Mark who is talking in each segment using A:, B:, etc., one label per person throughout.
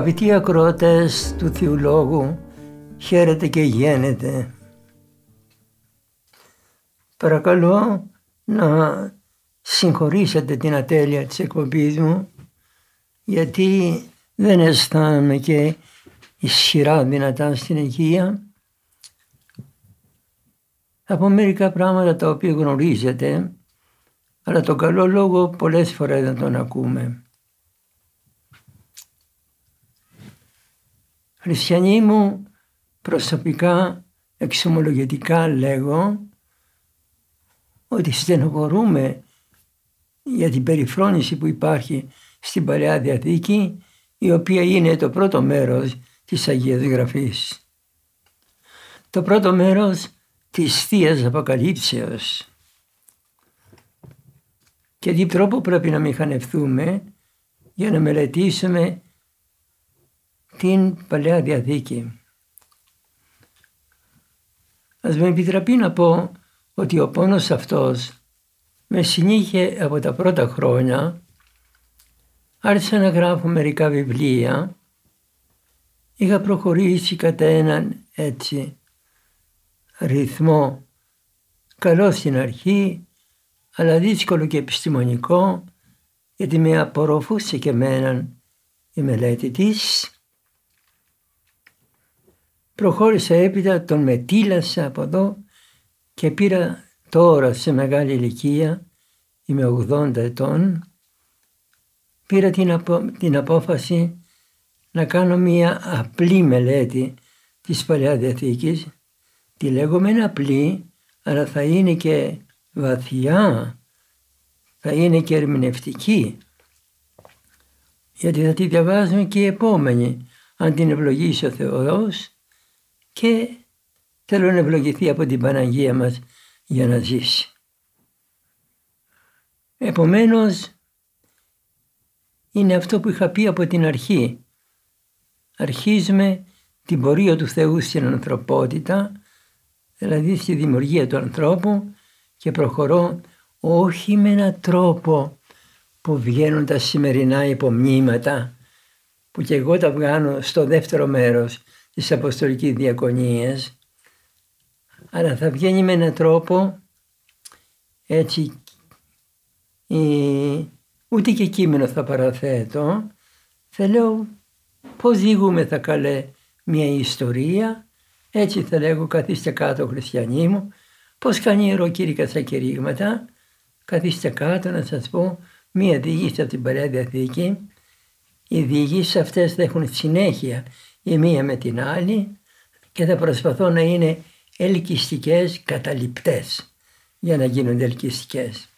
A: Αγαπητοί ακροατές του Θεού Λόγου, χαίρετε και γένετε. Παρακαλώ να συγχωρήσετε την ατέλεια της εκπομπής μου γιατί δεν αισθάνομαι και ισχυρά δυνατά στην οικία. Από μερικά πράγματα τα οποία γνωρίζετε αλλά τον καλό λόγο πολλές φορές δεν τον ακούμε. Χριστιανοί μου προσωπικά εξομολογητικά λέγω ότι στενοχωρούμε για την περιφρόνηση που υπάρχει στην Παλαιά Διαθήκη η οποία είναι το πρώτο μέρος της Αγίας Γραφής. Το πρώτο μέρος της Θείας Αποκαλύψεως. Και τι τρόπο πρέπει να μηχανευτούμε για να μελετήσουμε την Παλαιά Διαθήκη. Ας με επιτραπεί να πω ότι ο πόνος αυτός με συνήχε από τα πρώτα χρόνια. Άρχισα να γράφω μερικά βιβλία. Είχα προχωρήσει κατά έναν έτσι ρυθμό καλό στην αρχή αλλά δύσκολο και επιστημονικό γιατί με απορροφούσε και εμέναν η μελέτη της. Προχώρησα έπειτα, τον μετήλασα από εδώ και πήρα τώρα σε μεγάλη ηλικία, είμαι 80 ετών, πήρα την, την απόφαση να κάνω μία απλή μελέτη της Παλαιάς Διαθήκης. Τη λέγομαι απλή, αλλά θα είναι και βαθιά, θα είναι και ερμηνευτική. Γιατί θα τη διαβάζουμε και οι επόμενοι, αν την ευλογήσει ο Θεός και θέλω να ευλογηθεί από την Παναγία μας για να ζήσει. Επομένως, είναι αυτό που είχα πει από την αρχή. Αρχίζουμε την πορεία του Θεού στην ανθρωπότητα, δηλαδή στη δημιουργία του ανθρώπου και προχωρώ όχι με έναν τρόπο που βγαίνουν τα σημερινά υπομνήματα που και εγώ τα βγάνω στο δεύτερο μέρος της Αποστολικής Διακονίας αλλά θα βγαίνει με έναν τρόπο έτσι ούτε και κείμενο θα παραθέτω. Θα λέω πώς θα καλέ μια ιστορία. Έτσι θα λέγω καθίστε κάτω χριστιανοί μου πώς κάνει η ιεροκήρυκα στα κηρύγματα. Καθίστε κάτω να σας πω μία διήγηση από την Παλαιά Διαθήκη οι διηγήσεις αυτές θα έχουν συνέχεια η μία με την άλλη και θα προσπαθώ να είναι ελκυστικές καταληπτές για να γίνονται ελκυστικές.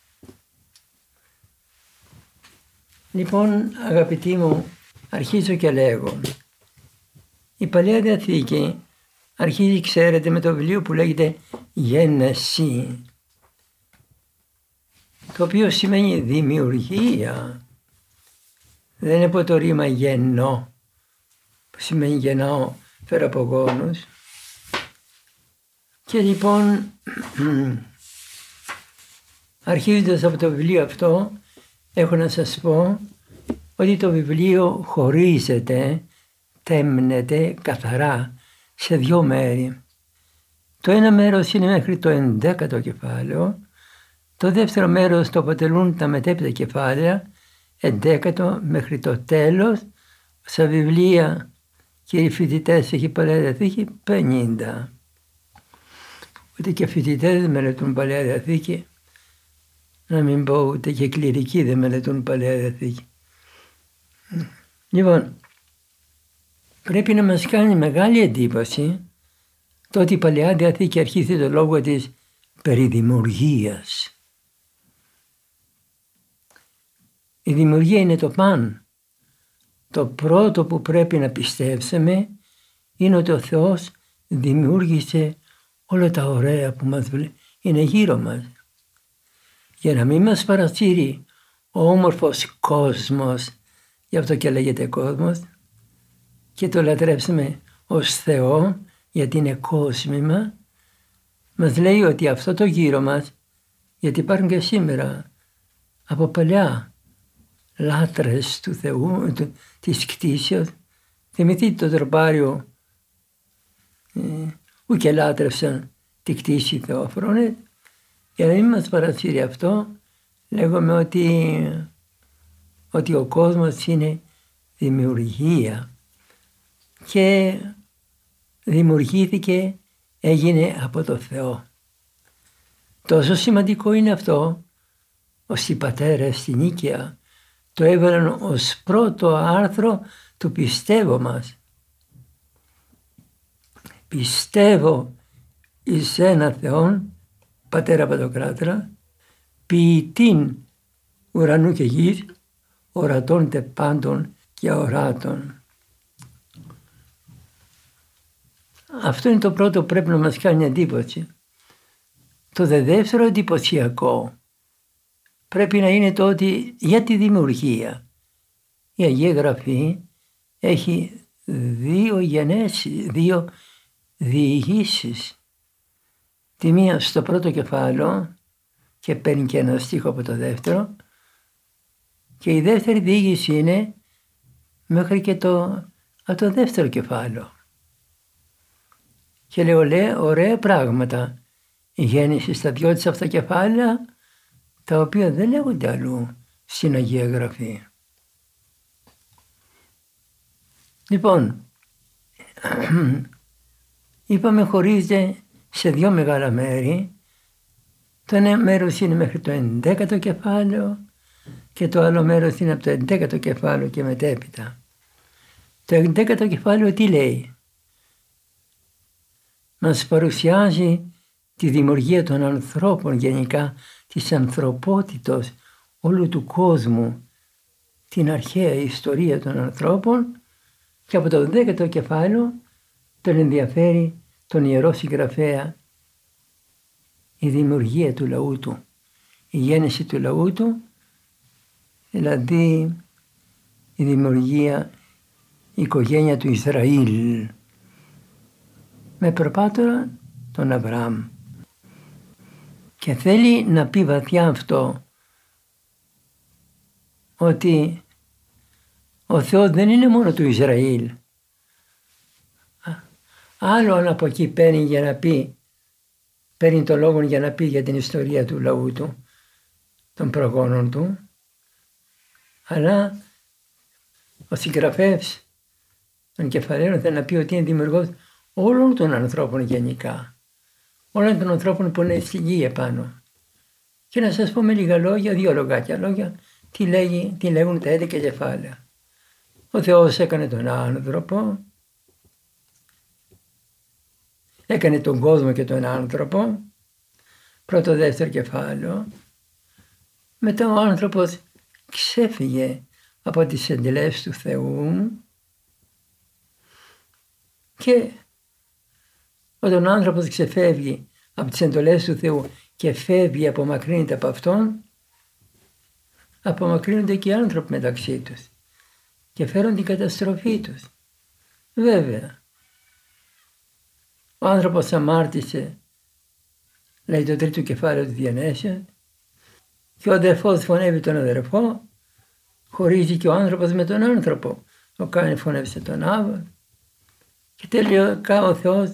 A: Λοιπόν αγαπητοί μου αρχίζω και λέγω η Παλαιά Διαθήκη αρχίζει ξέρετε με το βιβλίο που λέγεται Γένεση το οποίο σημαίνει δημιουργία. Δεν είναι από το ρήμα γεννό που σημαίνει γεννάω φέρω από γόνους και λοιπόν, αρχίζοντας από το βιβλίο αυτό, έχω να σας πω ότι το βιβλίο χωρίζεται, τέμνεται καθαρά σε δυο μέρη. Το ένα μέρος είναι μέχρι το ενδέκατο κεφάλαιο, το δεύτερο μέρος το αποτελούν τα μετέπειτα κεφάλαια, ενδέκατο μέχρι το τέλος, στα βιβλία και οι φοιτητές έχει παραδεθεί 50 ούτε και φοιτητές δεν μελετούν Παλαιά Διαθήκη. Να μην πω ούτε και κληρικοί δεν μελετούν Παλαιά Διαθήκη. Λοιπόν, πρέπει να μας κάνει μεγάλη εντύπωση το ότι η Παλαιά Διαθήκη αρχίζει το λόγο της περιδημουργίας. Η δημιουργία είναι το παν. Το πρώτο που πρέπει να πιστέψουμε είναι ότι ο Θεός δημιούργησε όλα τα ωραία που μας είναι γύρω μας. Για να μην μας παρασύρει ο όμορφος κόσμος, γι' αυτό και λέγεται κόσμος, και το λατρέψουμε ως Θεό γιατί είναι κόσμημα, μας λέει ότι αυτό το γύρο μας, γιατί υπάρχουν και σήμερα από παλιά λάτρες του Θεού, του, της κτήσεως, θυμηθείτε το τροπάριο ε, ούτε λάτρευσαν τη κτήση Θεόφρονε, για να μην μας παρασύρει αυτό, λέγουμε ότι, ότι ο κόσμος είναι δημιουργία. Και δημιουργήθηκε, έγινε από το Θεό. Τόσο σημαντικό είναι αυτό, όσοι πατέρες στην Νίκαια το έβαλαν ως πρώτο άρθρο του πιστεύω μας. Πιστεύω εις ένα Θεόν, Πατέρα Παντοκράτρα, ποιητήν ουρανού και γης, ορατών τε πάντων και αοράτων. Αυτό είναι το πρώτο που πρέπει να μας κάνει εντύπωση. Το δεύτερο εντυπωσιακό πρέπει να είναι το ότι για τη δημιουργία η Αγία Γραφή έχει δύο γενέσεις, δύο διηγήσεις. Τη μία στο πρώτο κεφάλαιο και παίρνει και ένα στίχο από το δεύτερο και η δεύτερη διήγηση είναι μέχρι και το, από το δεύτερο κεφάλαιο. Και λέω, λέει, ωραία πράγματα η γέννηση στα δυο της αυτά κεφάλαια τα οποία δεν λέγονται αλλού στην Αγία Γραφή. Λοιπόν, είπαμε χωρίζεται σε δύο μεγάλα μέρη. Το ένα μέρος είναι μέχρι το 11ο κεφάλαιο και το άλλο μέρος είναι από το 11ο κεφάλαιο και μετέπειτα. Το 11ο κεφάλαιο τι λέει; Μας παρουσιάζει τη δημιουργία των ανθρώπων γενικά, της ανθρωπότητος όλου του κόσμου, την αρχαία ιστορία των ανθρώπων και από το 10ο κεφάλαιο τον ενδιαφέρει τον Ιερό Συγγραφέα η δημιουργία του λαού του, η γέννηση του λαού του, δηλαδή η δημιουργία, η οικογένεια του Ισραήλ με προπάτορα τον Αβραάμ. Και θέλει να πει βαθιά αυτό ότι ο Θεός δεν είναι μόνο του Ισραήλ. Άλλο από εκεί παίρνει για να πει, παίρνει το λόγο για να πει για την ιστορία του λαού του, των προγόνων του, αλλά ο συγγραφέας των κεφαλαίων θέλει να πει ότι είναι δημιουργός όλων των ανθρώπων γενικά. Όλων των ανθρώπων που είναι στη γη επάνω. Και να σας πω με λίγα λόγια, δύο λογάκια λόγια, τι, λέγει, τι λέγουν τα έντεκα κεφάλαια. Ο Θεός έκανε τον άνθρωπο, έκανε τον κόσμο και τον άνθρωπο, πρώτο δεύτερο κεφάλαιο. Μετά ο άνθρωπος ξέφυγε από τις εντελές του Θεού και όταν ο άνθρωπος ξεφεύγει από τις εντολές του Θεού και φεύγει, απομακρύνεται από Αυτόν, απομακρύνονται και οι άνθρωποι μεταξύ τους και φέρουν την καταστροφή τους. Βέβαια, ο άνθρωπος αμάρτησε, λέει το τρίτο κεφάλαιο του Διανέσια, και ο αδερφός φωνεύει τον αδερφό, χωρίζει και ο άνθρωπος με τον άνθρωπο. Ο κάνει φωνεύσε τον Άβα και τελειώκα ο Θεός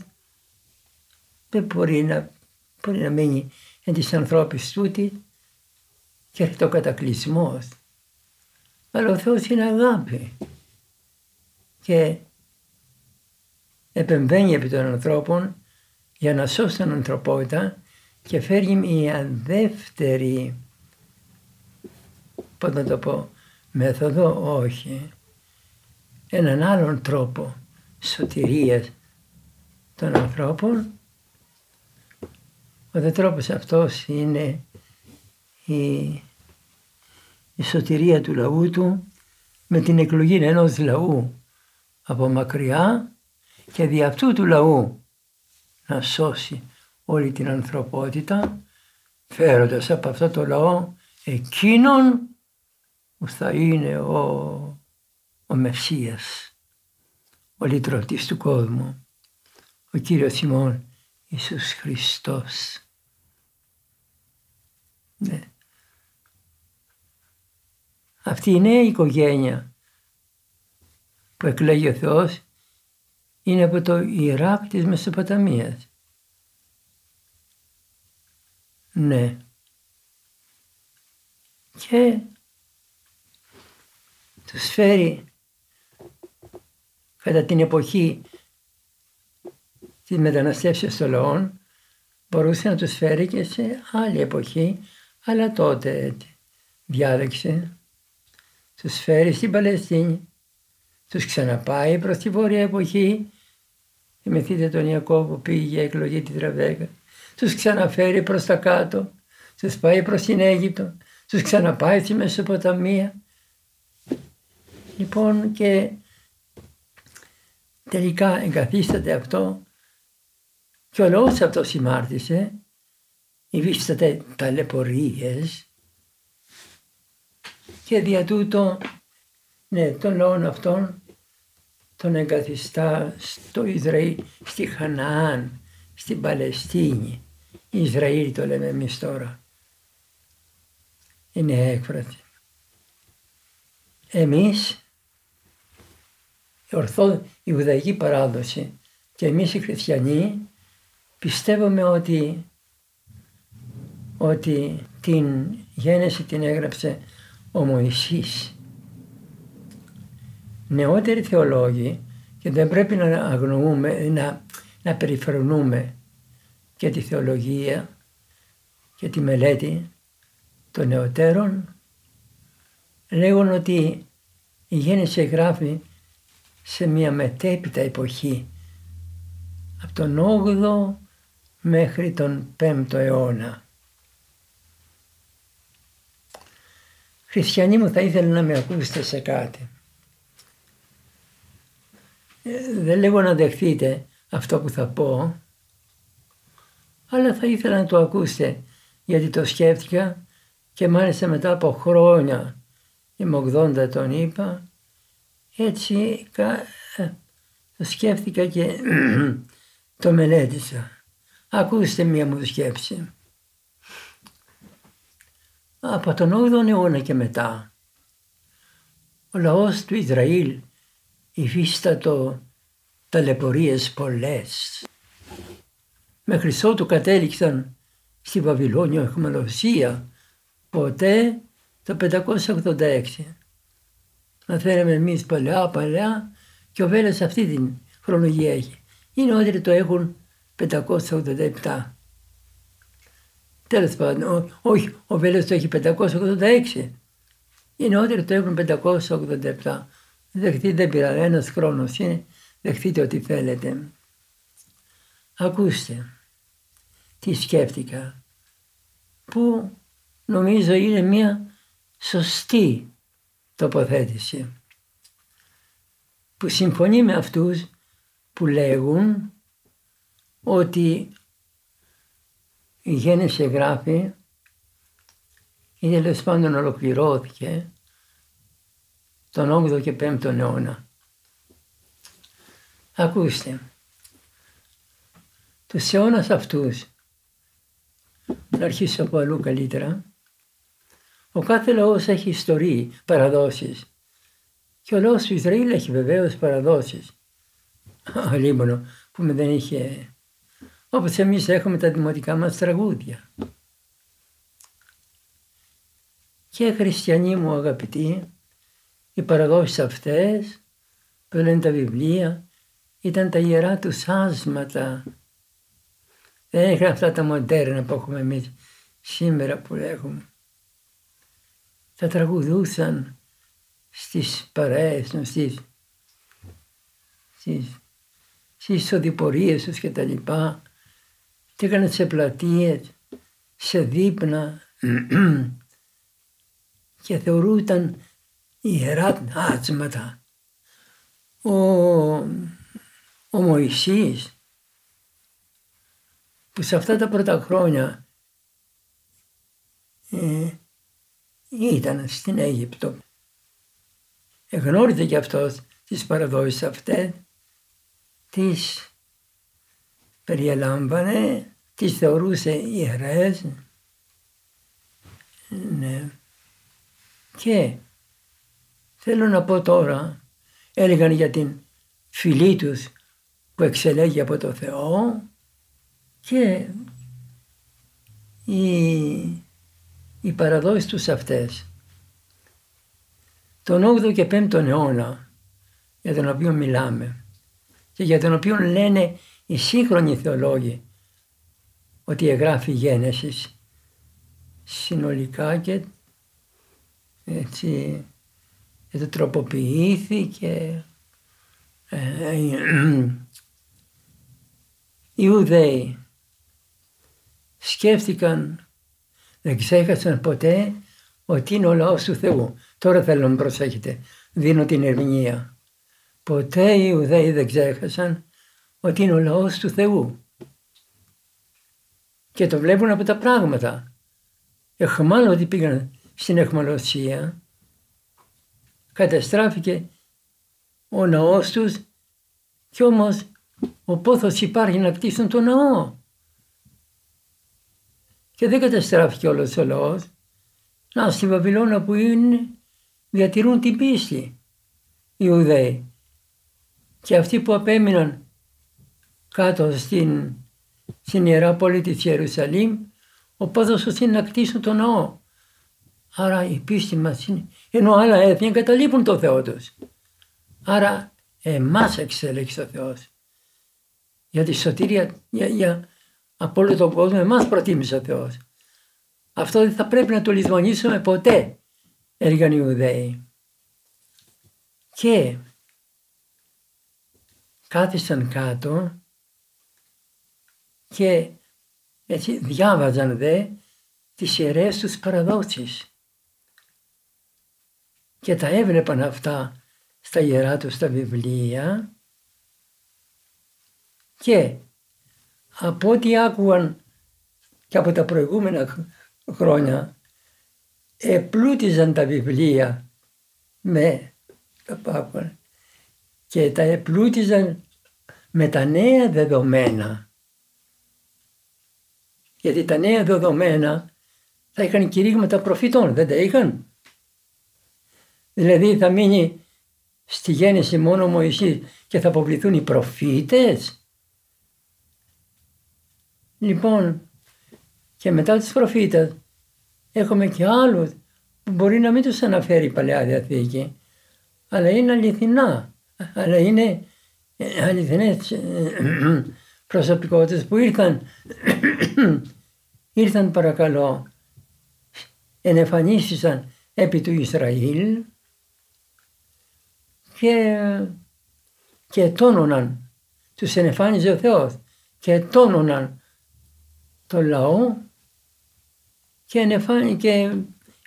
A: δεν μπορεί να, μπορεί να μείνει εν της ανθρώπης τούτη και έρχεται ο κατακλυσμός. Αλλά ο Θεός είναι αγάπη και επεμβαίνει επί των ανθρώπων για να σώσει την ανθρωπότητα και φέρει μια δεύτερη, πώς να το πω, μέθοδο, όχι, έναν άλλον τρόπο σωτηρίας των ανθρώπων. Ο τρόπος αυτός είναι η, η σωτηρία του λαού του με την εκλογή ενός λαού από μακριά και δι' αυτού του λαού να σώσει όλη την ανθρωπότητα φέροντας από αυτό το λαό εκείνον που θα είναι ο, ο Μεσσίας, ο λυτρωτής του κόσμου, ο Κύριος ημών Ιησούς Χριστός. Ναι. Αυτή η νέα οικογένεια που εκλέγει ο Θεός είναι από το Ιράκ της Μεσοποταμίας. Ναι. Και τους φέρει κατά την εποχή της μεταναστεύσεως των λαών μπορούσε να τους φέρει και σε άλλη εποχή αλλά τότε διάλεξε τους φέρει στην Παλαιστίνη τους ξαναπάει προς τη βόρεια εποχή. Θυμηθείτε τον Ιακώβ που πήγε για εκλογή τη Τραβέγα. Τους ξαναφέρει προς τα κάτω τους πάει προς την Αίγυπτο τους ξαναπάει στη Μεσοποταμία. Λοιπόν και τελικά εγκαθίσταται αυτό. Και ο λόγος αυτός συμμάρτησε υφίσταται ταλαιπωρίες και δια τούτο ναι, τον λόγο αυτόν τον εγκαθιστά στο Ισραήλ, στη Χαναάν, στην Παλαιστίνη. Ισραήλ το λέμε εμείς τώρα. Είναι έκφραση. Εμείς, η ορθό, η Ιουδαϊκή παράδοση και εμείς οι χριστιανοί πιστεύουμε ότι, ότι την γένεση την έγραψε ο Μωυσής νεότεροι θεολόγοι και δεν πρέπει να αγνοούμε, να, να περιφρονούμε και τη θεολογία και τη μελέτη των νεωτέρων λέγουν ότι η γέννηση γράφει σε μια μετέπειτα εποχή από τον 8ο μέχρι τον 5ο αιώνα. Χριστιανοί μου θα ήθελα να με ακούσετε σε κάτι. Ε, δεν λέγω να δεχτείτε αυτό που θα πω, αλλά θα ήθελα να το ακούσετε γιατί το σκέφτηκα και μάλιστα μετά από χρόνια, είμαι 80 τον είπα, έτσι ε, το σκέφτηκα και το μελέτησα. Ακούστε μία μου σκέψη. Από τον 8ο αιώνα και μετά, ο λαός του Ισραήλ υφίστατο ταλαιπωρίες πολλές. Μέχρι ότου κατέληξαν στη Βαβυλώνια εχμαλωσία ποτέ το 586. Να θέλαμε εμείς παλιά παλιά και ο Βέλας αυτή την χρονολογία έχει. Οι νεότεροι το έχουν 587. Τέλος πάντων, όχι, ο Βέλας το έχει 586. Οι νεότεροι το έχουν 587. Δεχτείτε, δεν πειράζει, ένας χρόνος είναι, δεχτείτε ό,τι θέλετε. Ακούστε, τι σκέφτηκα, που νομίζω είναι μια σωστή τοποθέτηση που συμφωνεί με αυτούς που λέγουν ότι η γέννηση γράφει ή τέλος πάντων ολοκληρώθηκε τον 8ο και 5ο αιώνα. Ακούστε, τους αιώνας αυτούς, να αρχίσω από αλλού καλύτερα, ο κάθε λαός έχει ιστορία, παραδόσεις. Και ο λαός του Ισραήλ έχει βεβαίως παραδόσεις. Αλίμονο που με δεν είχε... Όπως εμείς έχουμε τα δημοτικά μας τραγούδια. Και χριστιανοί μου αγαπητοί, οι παραδόσεις αυτές που λένε τα βιβλία ήταν τα ιερά του άσματα. Δεν είχαν αυτά τα μοντέρνα που έχουμε εμείς σήμερα που έχουμε. Τα τραγουδούσαν στις παρέες στις, στις, στις οδηπορίες τους και τα λοιπά. Και έκαναν σε πλατείες, σε δείπνα και θεωρούνταν ιερά άτσματα. Ο, ο Μωυσής που σε αυτά τα πρώτα χρόνια ε, ήταν στην Αίγυπτο. Εγνώριζε και αυτός τις παραδόσεις αυτές, τις περιελάμβανε, τις θεωρούσε ιερές. Ναι. Και θέλω να πω τώρα, έλεγαν για την φιλή τους που εξελέγει από το Θεό και οι, οι παραδόσεις τους αυτές. Τον 8ο και 5ο αιώνα για τον οποίο μιλάμε και για τον οποίο λένε οι σύγχρονοι θεολόγοι ότι εγγράφει η Γένεσης συνολικά και έτσι και το τροποποιήθηκε ε, οι Ιουδαίοι σκέφτηκαν, δεν ξέχασαν ποτέ ότι είναι ο λαός του Θεού. Τώρα θέλω να προσέχετε, δίνω την ερμηνεία. Ποτέ οι Ιουδαίοι δεν ξέχασαν ότι είναι ο λαός του Θεού. Και το βλέπουν από τα πράγματα. ότι πήγαν στην εχμαλωσία, καταστράφηκε ο ναός τους κι όμως ο πόθος υπάρχει να κτίσουν το ναό. Και δεν καταστράφηκε όλος ο λαός. Να, στη Βαβυλώνα που είναι διατηρούν την πίστη οι Ιουδαίοι. Και αυτοί που απέμειναν κάτω στην, στην Ιερά Πόλη της Ιερουσαλήμ, ο πόδος τους είναι να κτίσουν το ναό. Άρα η πίστη μας είναι, ενώ άλλα έθνη εγκαταλείπουν το Θεό τους. Άρα εμάς εξέλεξε ο Θεός. Για τη σωτηρία, για, για από όλο τον κόσμο, εμάς προτίμησε ο Θεός. Αυτό δεν θα πρέπει να το λησμονήσουμε ποτέ, έλεγαν οι Ιουδαίοι. Και κάθισαν κάτω και έτσι διάβαζαν δε τις ιερές τους παραδόσεις και τα έβλεπαν αυτά στα ιερά τους τα βιβλία. Και από ό,τι άκουγαν και από τα προηγούμενα χρόνια επλούτιζαν τα βιβλία με τα πάπα και τα επλούτιζαν με τα νέα δεδομένα. Γιατί τα νέα δεδομένα θα είχαν κηρύγματα προφητών, δεν τα είχαν. Δηλαδή θα μείνει στη γέννηση μόνο ο Μωυσής και θα αποβληθούν οι προφήτες. Λοιπόν, και μετά τους προφήτες έχουμε και άλλους που μπορεί να μην τους αναφέρει η Παλαιά Διαθήκη, αλλά είναι αληθινά, αλλά είναι αληθινές ε, προσωπικότητες που ήρθαν, ήρθαν παρακαλώ, ενεφανίστησαν επί του Ισραήλ και, και τόνωναν, τους ενεφάνιζε ο Θεός και τόνωναν το λαό και, ενεφάνι, και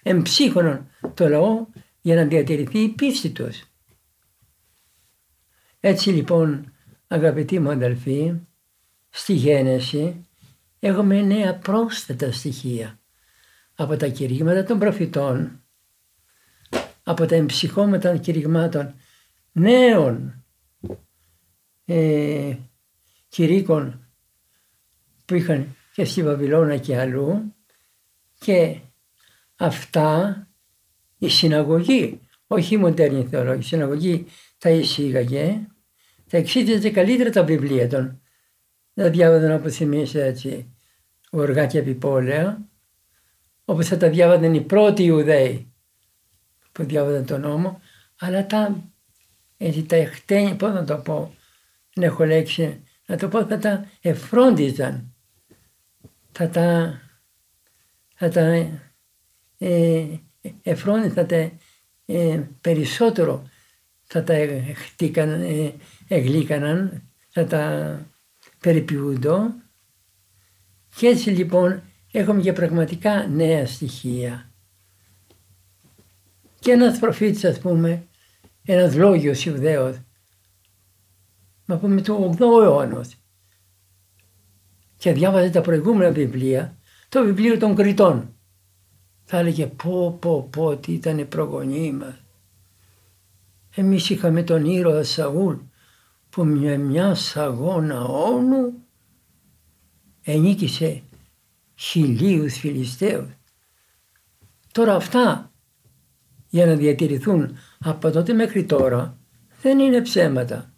A: εμψύχωναν το λαό για να διατηρηθεί η πίστη τους. Έτσι λοιπόν αγαπητοί μου αδελφοί, στη γένεση έχουμε νέα πρόσθετα στοιχεία από τα κηρύγματα των προφητών, από τα εμψυχώματα κηρυγμάτων νέων ε, κηρύκων που είχαν και στη Βαβυλώνα και αλλού και αυτά η συναγωγή, όχι η μοντέρνη θεολόγη, η συναγωγή τα εισήγαγε, τα εξήτησε καλύτερα τα βιβλία των. Δεν διάβαζαν όπως εμείς έτσι οργά και επιπόλαια, όπως θα τα διάβαζαν οι πρώτοι Ιουδαίοι που διάβαζαν τον νόμο, αλλά τα έτσι τα εχτένια, πώς να το πω, δεν έχω λέξη, να το πω, θα τα εφρόντιζαν. Θα τα, θα τα ε, εφρόντιζαν, θα τα ε, περισσότερο θα τα χτήκαν, ε, εγλίκαναν, θα τα περιποιούντο. Και έτσι λοιπόν έχουμε και πραγματικά νέα στοιχεία. Και ένας προφήτης ας πούμε, ένας λόγιος Ιουδαίος, να πούμε του 8ου αιώνα και διάβαζε τα προηγούμενα βιβλία, το βιβλίο των Κριτών. Θα έλεγε πω πω πω τι ήταν οι προγονείς μας. Εμείς είχαμε τον ήρωα Σαούλ που με μια σαγόνα όνου ενίκησε χιλίους Φιλιστέους. Τώρα αυτά για να διατηρηθούν από τότε μέχρι τώρα δεν είναι ψέματα.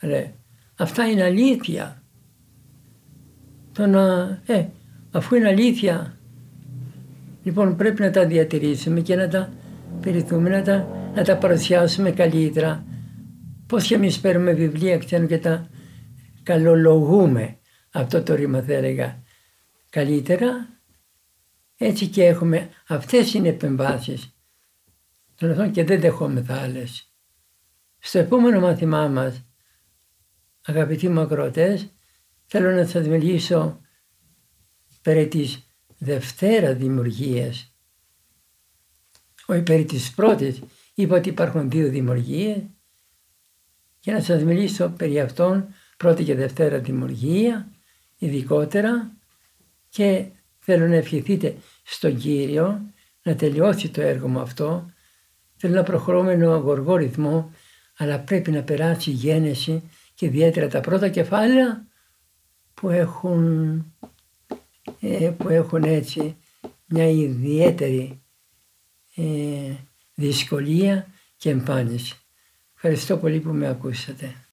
A: Ρε, αυτά είναι αλήθεια. Το να, ε, αφού είναι αλήθεια, λοιπόν πρέπει να τα διατηρήσουμε και να τα περιθούμε, να τα, να τα παρουσιάσουμε καλύτερα. Πώς και εμείς παίρνουμε βιβλία ξέρω και τα καλολογούμε. Αυτό το ρήμα θα έλεγα καλύτερα. Έτσι και έχουμε, αυτές είναι επεμβάσεις. Τον και δεν δεχόμεθα άλλες. Στο επόμενο μάθημά μας, αγαπητοί μου ακροατές, θέλω να σας μιλήσω περί της Δευτέρα δημιουργίας. Όχι περί της πρώτης, είπα ότι υπάρχουν δύο δημιουργίες και να σας μιλήσω περί αυτών πρώτη και Δευτέρα δημιουργία ειδικότερα και θέλω να ευχηθείτε στον Κύριο να τελειώσει το έργο μου αυτό. Θέλω να προχωρούμε με αγοργό ρυθμό αλλά πρέπει να περάσει η γένεση και ιδιαίτερα τα πρώτα κεφάλαια που έχουν, ε, που έχουν έτσι μια ιδιαίτερη ε, δυσκολία και εμφάνιση. Ευχαριστώ πολύ που με ακούσατε.